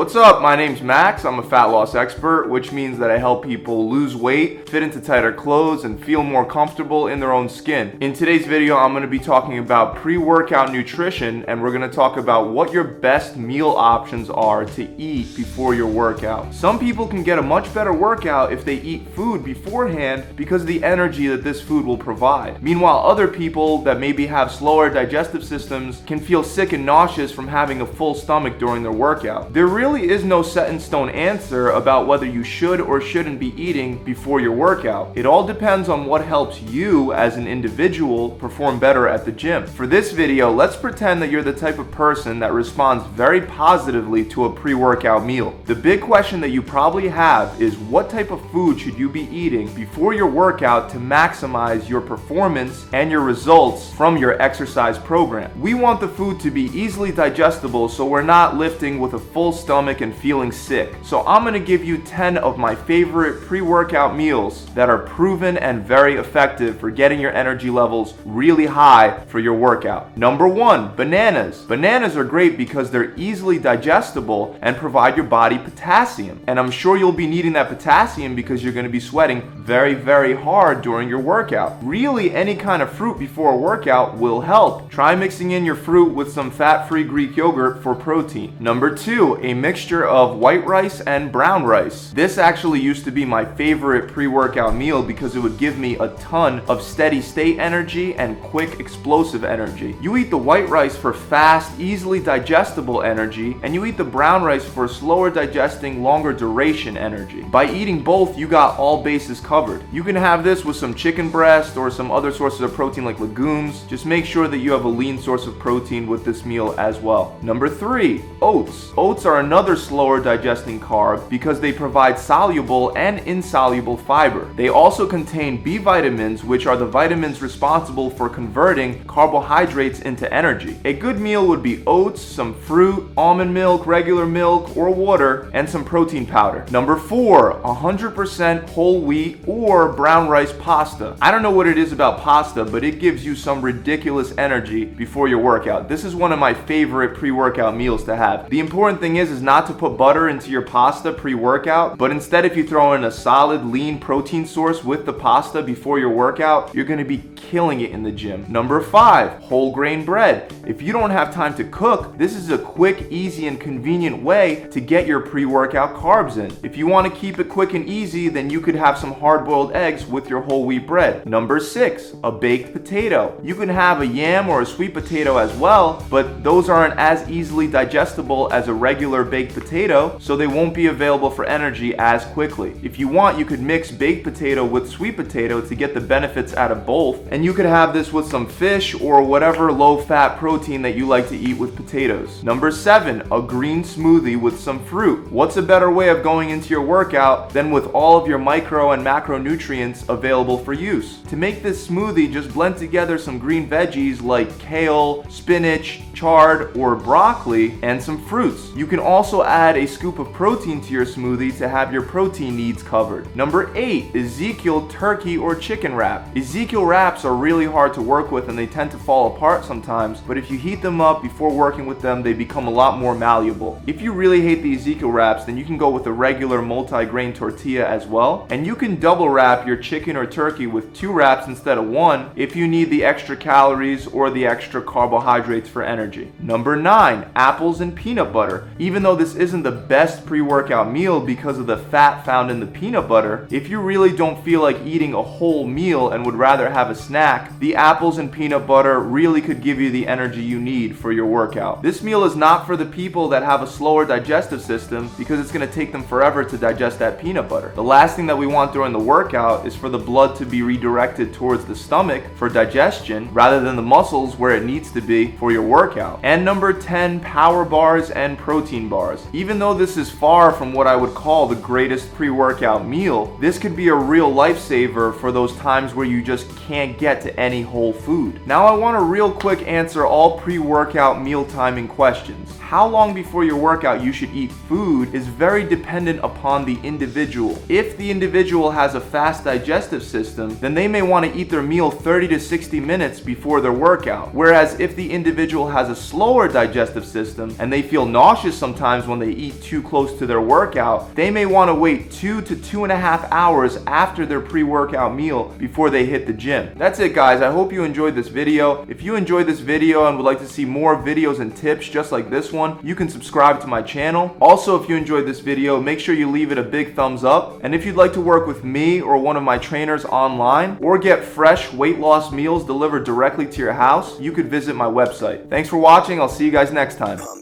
What's up? My name's Max. I'm a fat loss expert, which means that I help people lose weight, fit into tighter clothes, and feel more comfortable in their own skin. In today's video, I'm going to be talking about pre workout nutrition, and we're going to talk about what your best meal options are to eat before your workout. Some people can get a much better workout if they eat food beforehand because of the energy that this food will provide. Meanwhile, other people that maybe have slower digestive systems can feel sick and nauseous from having a full stomach during their workout. There really is no set in stone answer about whether you should or shouldn't be eating before your workout. It all depends on what helps you as an individual perform better at the gym. For this video, let's pretend that you're the type of person that responds very positively to a pre workout meal. The big question that you probably have is what type of food should you be eating before your workout to maximize your performance and your results from your exercise program? We want the food to be easily digestible so we're not lifting with a full stomach and feeling sick. So I'm gonna give you 10 of my favorite pre workout meals that are proven and very effective for getting your energy levels really high for your workout. Number one, bananas. Bananas are great because they're easily digestible and provide your body potassium. And I'm sure you'll be needing that potassium because you're gonna be sweating very, very hard during your workout. Really, any kind of fruit before a workout will help. Try mixing in your fruit with some fat free Greek yogurt for protein. Number two, a mixture of white rice and brown rice. This actually used to be my favorite pre workout meal because it would give me a ton of steady state energy and quick explosive energy. You eat the white rice for fast, easily digestible energy, and you eat the brown rice for slower digesting, longer duration energy. By eating both, you got all bases covered. You can have this with some chicken breast or some other sources of protein like legumes. Just make sure that you have a lean source of protein with this meal as well. Number three, oats. Oats are another slower digesting carb because they provide soluble and insoluble fiber. They also contain B vitamins, which are the vitamins responsible for converting carbohydrates into energy. A good meal would be oats, some fruit, almond milk, regular milk, or water, and some protein powder. Number four, 100% whole wheat or brown rice pasta. I don't know what it is about pasta, but it gives you some ridiculous energy before your workout. This is one of my favorite pre-workout meals to have. The important thing is is not to put butter into your pasta pre-workout, but instead if you throw in a solid lean protein source with the pasta before your workout, you're to be killing it in the gym. Number 5, whole grain bread. If you don't have time to cook, this is a quick, easy and convenient way to get your pre-workout carbs in. If you want to keep it quick and easy, then you could have some hard-boiled eggs with your whole wheat bread. Number 6, a baked potato. You can have a yam or a sweet potato as well, but those aren't as easily digestible as a regular baked potato, so they won't be available for energy as quickly. If you want, you could mix baked potato with sweet potato to get the benefits out of both, and you could have this with some fish or whatever low fat protein that you like to eat with potatoes. Number 7, a green smoothie with some fruit. What's a better way of going into your workout than with all of your micro and macronutrients available for use? To make this smoothie, just blend together some green veggies like kale, spinach, chard, or broccoli, and some fruits. You can also add a scoop of protein to your smoothie to have your protein needs covered. Number 8, Ezekiel turkey or chicken wrap. Ezekiel wraps are really hard to work with and they tend to fall apart sometimes, but if you heat them up before working with them, they become a lot more malleable. If you really hate the Ezekiel wraps, then you can go with a regular multi-grain tortilla as well, and you can double wrap your chicken or turkey with two wraps instead of one if you need the extra calories or the extra carbohydrates for energy. Number 9, apples and peanut butter. Even though this isn't the best pre-workout meal because of the fat found in the peanut butter, if you really don't feel like eating a whole meal and would rather have a snack, the apples and peanut butter really could give you the energy you need for your workout. This meal is not for the people that have a slower digestive system because it's going to take them forever to digest that peanut butter. The last thing that we want during the workout is for the blood to be redirected towards the stomach for digestion rather than the muscles where it needs to be for your workout. And number 10, power bars and protein bars. Even though this is far from what I would call the greatest pre workout meal, this could be a real lifesaver for those times where you just can't get to any whole food. Now, I want to real quick answer all pre workout meal timing questions. How long before your workout you should eat food is very dependent upon the individual. If the individual has a fast digestive system, then they may want to eat their meal 30 to 60 minutes before their workout. Whereas if the individual has a slower digestive system and they feel nauseous sometimes when they eat too close to their workout, they may want to wait two to two and a half hours after their pre-workout meal before they hit the gym. That's it guys, I hope you enjoyed this video. If you enjoyed this video and would like to see more videos and tips just like this one, you can subscribe to my channel. Also, if you enjoyed this video, make sure you leave it a big thumbs up. And if you'd like to work with me or one of my trainers online or get fresh weight loss meals delivered directly to your house, you could visit my website. Thanks for watching. I'll see you guys next time.